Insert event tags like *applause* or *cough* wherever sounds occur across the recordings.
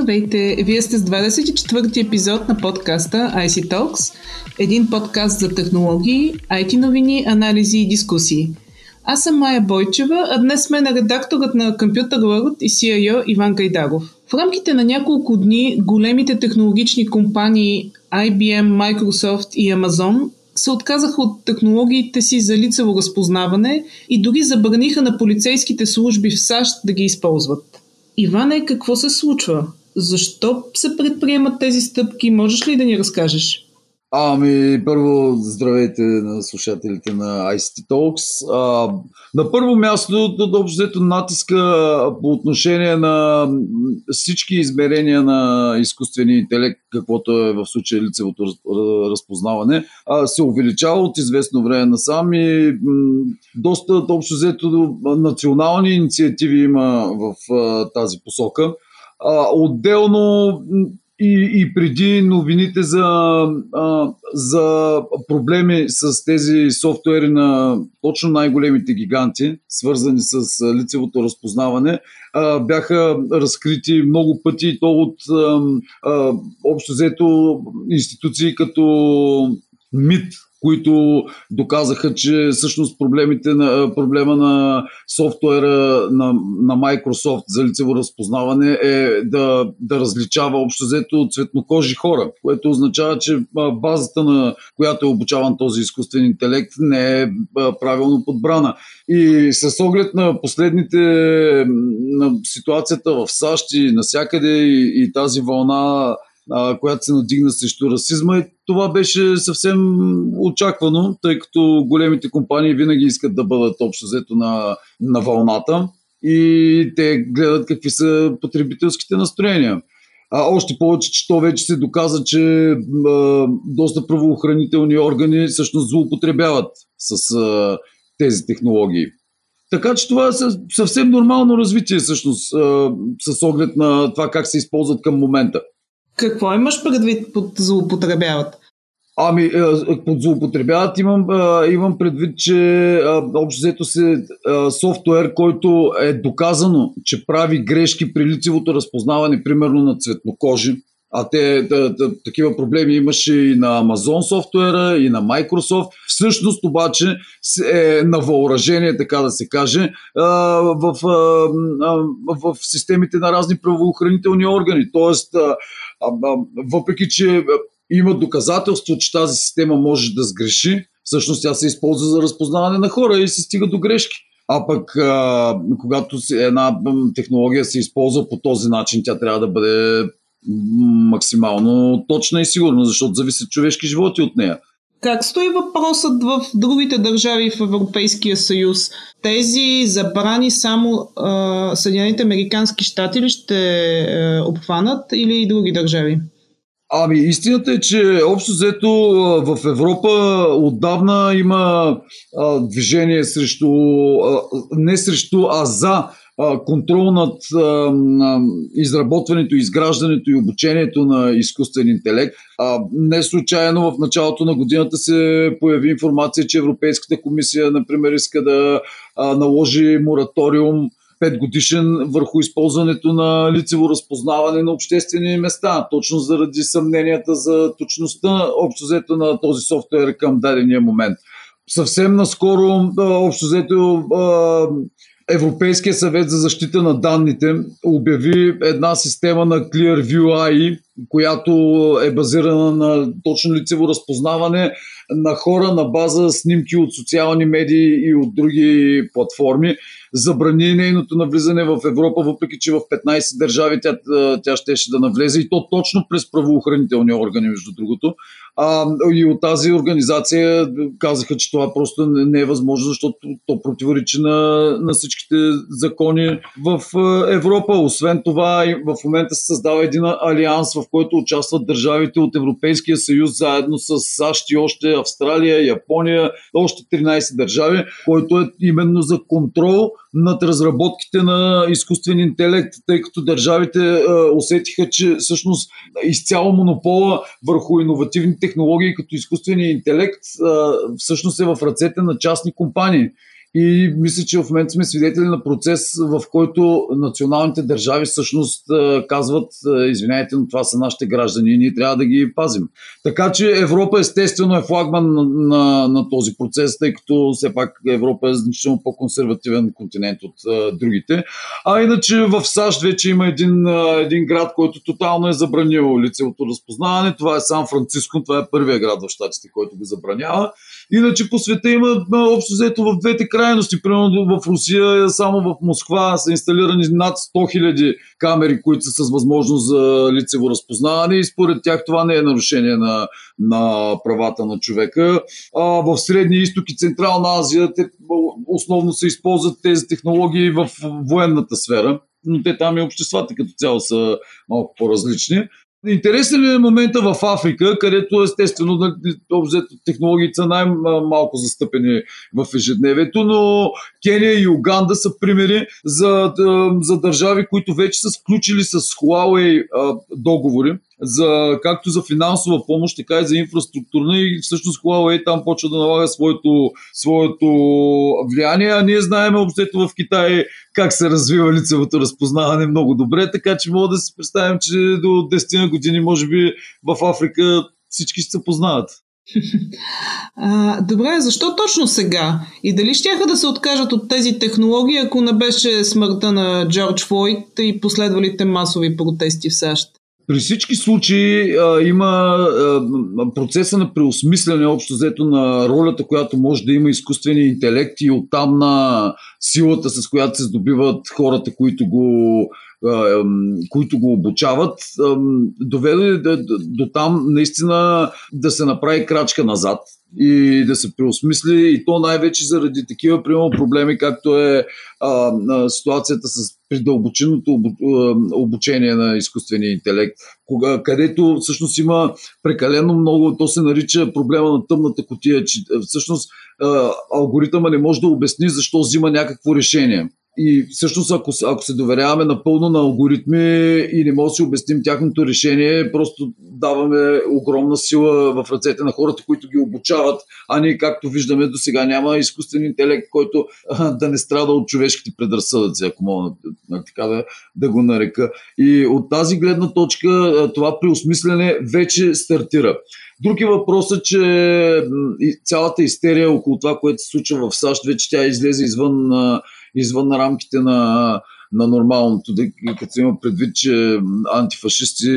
Здравейте! Вие сте с 24-ти епизод на подкаста IC Talks, един подкаст за технологии, IT новини, анализи и дискусии. Аз съм Майя Бойчева, а днес сме на редакторът на Computer World и CIO Иван Гайдаров. В рамките на няколко дни големите технологични компании IBM, Microsoft и Amazon се отказаха от технологиите си за лицево разпознаване и дори забраниха на полицейските служби в САЩ да ги използват. Иване, какво се случва? Защо се предприемат тези стъпки? Можеш ли да ни разкажеш? Ами, първо, здравейте на слушателите на ICT Talks. А, на първо място, общо взето натиска по отношение на всички измерения на изкуствения интелект, каквото е в случая лицевото разпознаване, а, се увеличава от известно време насам и м, доста, общо взето, национални инициативи има в а, тази посока. А, отделно и, и преди новините за, а, за проблеми с тези софтуери на точно най-големите гиганти, свързани с лицевото разпознаване, а, бяха разкрити много пъти то от а, а, общо взето институции като МИД, които доказаха, че всъщност проблемите на, проблема на софтуера на, на Microsoft за лицево разпознаване е да, да различава общо взето цветнокожи хора, което означава, че базата на която е обучаван този изкуствен интелект не е правилно подбрана. И с оглед на последните на ситуацията в САЩ и насякъде и, и тази вълна а, която се надигна срещу расизма. И това беше съвсем очаквано, тъй като големите компании винаги искат да бъдат общо взето на, на вълната и те гледат какви са потребителските настроения. А, още повече, че то вече се доказа, че а, доста правоохранителни органи всъщност злоупотребяват с а, тези технологии. Така че това е съвсем нормално развитие всъщност а, с оглед на това как се използват към момента. Какво имаш предвид под злоупотребяват? Ами, е, под злоупотребяват имам, е, имам предвид, че е, общо взето се софтуер, който е доказано, че прави грешки при лицевото разпознаване, примерно на цветнокожи. А те да, да, такива проблеми имаше и на Amazon софтуера, и на Microsoft. Всъщност обаче е на въоръжение, така да се каже, в, в системите на разни правоохранителни органи. Тоест, въпреки, че има доказателство, че тази система може да сгреши, всъщност тя се използва за разпознаване на хора и се стига до грешки. А пък, а, когато една технология се използва по този начин, тя трябва да бъде максимално точна и сигурна, защото зависят човешки животи от нея. Как стои въпросът в другите държави в Европейския съюз? Тези забрани само а, Съединените Американски щати ли ще а, е, обхванат или и други държави? Ами, истината е, че общо взето в Европа отдавна има а, движение срещу, а, не срещу, а за контрол над изработването, изграждането и обучението на изкуствен интелект. Не случайно в началото на годината се появи информация, че Европейската комисия, например, иска да наложи мораториум 5 годишен върху използването на лицево разпознаване на обществени места, точно заради съмненията за точността общо взето на този софтуер към дадения момент. Съвсем наскоро общо взето Европейския съвет за защита на данните обяви една система на Clearview AI, която е базирана на точно лицево разпознаване на хора на база снимки от социални медии и от други платформи забрани нейното навлизане в Европа, въпреки че в 15 държави тя, тя щеше да навлезе и то точно през правоохранителни органи, между другото. А, и от тази организация казаха, че това просто не е възможно, защото то противоречи на, на всичките закони в Европа. Освен това, в момента се създава един алианс, в който участват държавите от Европейския съюз, заедно с САЩ и още Австралия, Япония, още 13 държави, който е именно за контрол над разработките на изкуствен интелект, тъй като държавите а, усетиха, че всъщност изцяло монопола върху иновативни технологии като изкуствения интелект а, всъщност е в ръцете на частни компании. И мисля, че в момента сме свидетели на процес, в който националните държави всъщност казват, извиняйте, но това са нашите граждани и ние трябва да ги пазим. Така че Европа естествено е флагман на, на, на този процес, тъй като все пак Европа е значително по-консервативен континент от а, другите. А иначе в САЩ вече има един, а, един град, който тотално е забранил лицевото разпознаване. Това е Сан Франциско, това е първия град в Штатите, който го забранява. Иначе по света има общо взето в двете крайности. Примерно в Русия, само в Москва са инсталирани над 100 000 камери, които са с възможност за лицево разпознаване и според тях това не е нарушение на, на правата на човека. А в Средния изток и Централна Азия те основно се използват тези технологии в военната сфера но те там и обществата като цяло са малко по-различни. Интересен е момента в Африка, където естествено технологиите са най-малко застъпени в ежедневието, но Кения и Уганда са примери за, за държави, които вече са сключили с Huawei договори за, както за финансова помощ, така и за инфраструктурна и всъщност Huawei там почва да налага своето, своето влияние, а ние знаем общо в Китай как се развива лицевото разпознаване много добре, така че мога да си представим, че до 10 години може би в Африка всички ще се познават. *laughs* А, добре, защо точно сега? И дали ще да се откажат от тези технологии, ако не беше смъртта на Джордж Флойд и последвалите масови протести в САЩ? При всички случаи а, има а, процеса на преосмислене общо взето на ролята, която може да има изкуствения интелект и оттам на силата, с която се здобиват хората, които го които го обучават, доведе до, до, там наистина да се направи крачка назад и да се преосмисли и то най-вече заради такива примерно проблеми, както е а, ситуацията с придълбоченото обучение на изкуствения интелект, кога, където всъщност има прекалено много, то се нарича проблема на тъмната котия, че всъщност алгоритъма не може да обясни защо взима някакво решение. И всъщност, ако, ако се доверяваме напълно на алгоритми и не може да си обясним тяхното решение, просто даваме огромна сила в ръцете на хората, които ги обучават, а ние, както виждаме до сега, няма изкуствен интелект, който да не страда от човешките предразсъдъци, ако мога така да, да го нарека. И от тази гледна точка това преосмислене вече стартира. Други въпрос е, че цялата истерия около това, което се случва в САЩ, вече тя излезе извън извън рамките на на нормалното, като има предвид, че антифашисти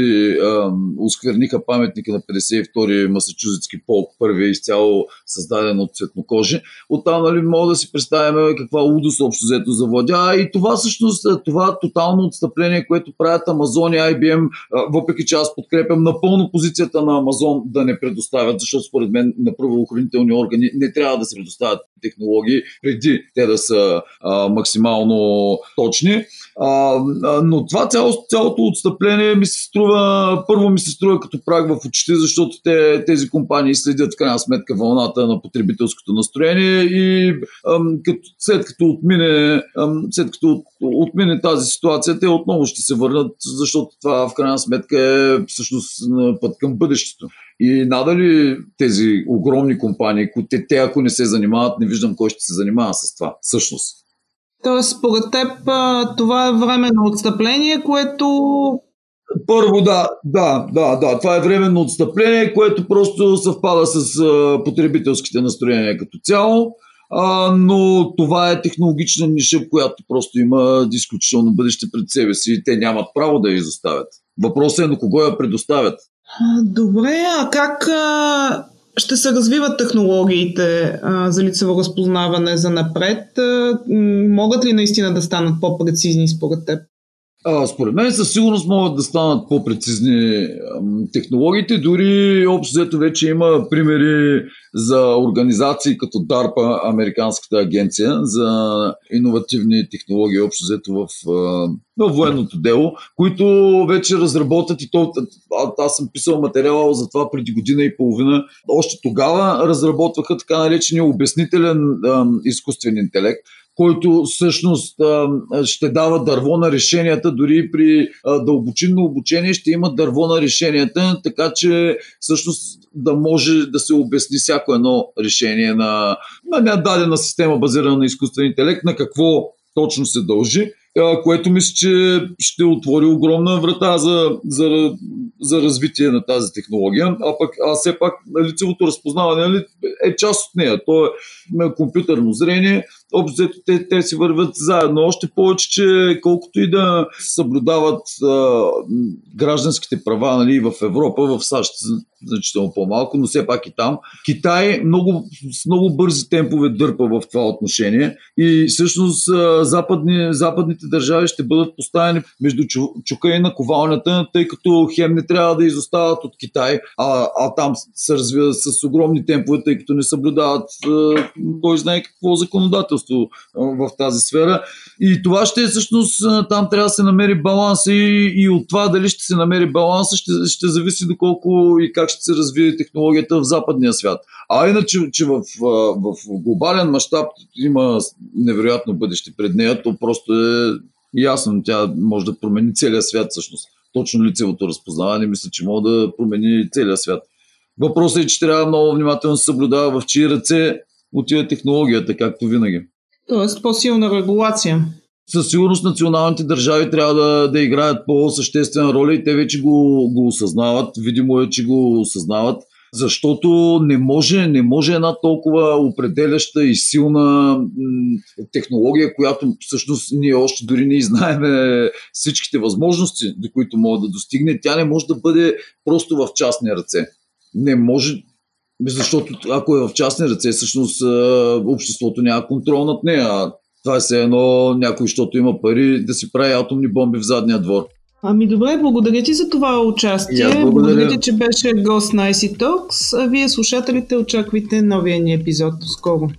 а, оскверниха паметника на 52-и Масачузетски полк, първия изцяло създаден от цветнокожи. Оттам нали, мога да си представим каква лудост общо взето завладя. И това всъщност, това тотално отстъпление, което правят Амазон и IBM, въпреки че аз подкрепям напълно позицията на Амазон да не предоставят, защото според мен на правоохранителни органи не трябва да се предоставят технологии преди те да са а, максимално точни. А, но това цяло, цялото отстъпление ми се струва, първо ми се струва като праг в очите, защото те, тези компании следят в крайна сметка вълната на потребителското настроение и ам, като, след като отмине, ам, след като отмине тази ситуация, те отново ще се върнат, защото това в крайна сметка е всъщност път към бъдещето. И надали тези огромни компании, те, те ако не се занимават, не виждам кой ще се занимава с това. Всъщност. Тоест, според теб, това е временно отстъпление, което първо, да, да, да, да. Това е временно отстъпление, което просто съвпада с а, потребителските настроения като цяло. А, но това е технологична ниша, която просто има изключително бъдеще пред себе си и те нямат право да я изоставят. Въпросът е на кого я предоставят. Добре, а как а, ще се развиват технологиите а, за лицево разпознаване за напред. А, могат ли наистина да станат по-прецизни според теб? Според мен със сигурност могат да станат по-прецизни технологиите. Дори общо взето вече има примери за организации като DARPA, Американската агенция за иновативни технологии, общо взето в, в военното дело, които вече разработят и то, аз съм писал материал за това преди година и половина. Още тогава разработваха така наречения обяснителен изкуствен интелект, който всъщност ще дава дърво на решенията, дори при дълбочинно обучение ще има дърво на решенията, така че всъщност да може да се обясни всяко едно решение на, на дадена система, базирана на изкуствен интелект, на какво точно се дължи което мисля, че ще отвори огромна врата за, за, за развитие на тази технология. А пък а все пак лицевото разпознаване нали, е част от нея. То е компютърно зрение. Общо те, те си вървят заедно. Още повече, че колкото и да съблюдават а, гражданските права нали, в Европа, в САЩ значително по-малко, но все пак и там. Китай много, с много бързи темпове дърпа в това отношение и всъщност западни, западните държави ще бъдат поставени между чука и наковалнята, тъй като хем не трябва да изостават от Китай, а, а там се развиват с огромни темпове, тъй като не съблюдават кой знае какво законодателство в тази сфера. И това ще е всъщност, там трябва да се намери баланс и, и от това дали ще се намери баланса, ще, ще зависи доколко и как ще се развие технологията в западния свят. А иначе, че в, в глобален мащаб има невероятно бъдеще пред нея, то просто е ясно. Тя може да промени целия свят всъщност. Точно лицевото разпознаване мисля, че може да промени целия свят. Въпросът е, че трябва много внимателно да се съблюдава в чии ръце отива технологията, както винаги. Тоест по-силна регулация. Със сигурност националните държави трябва да, да играят по-съществена роля и те вече го, го осъзнават. Видимо е, че го осъзнават. Защото не може, не може една толкова определяща и силна технология, която всъщност ние още дори не знаеме всичките възможности, до които могат да достигне. Тя не може да бъде просто в частни ръце. Не може, защото ако е в частни ръце, всъщност обществото няма контрол над нея. Това е все едно някой, защото има пари, да си прави атомни бомби в задния двор. Ами добре, благодаря ти за това участие. благодаря. благодаря ти, че беше гост на IC Talks, а вие слушателите очаквайте новия ни епизод скоро.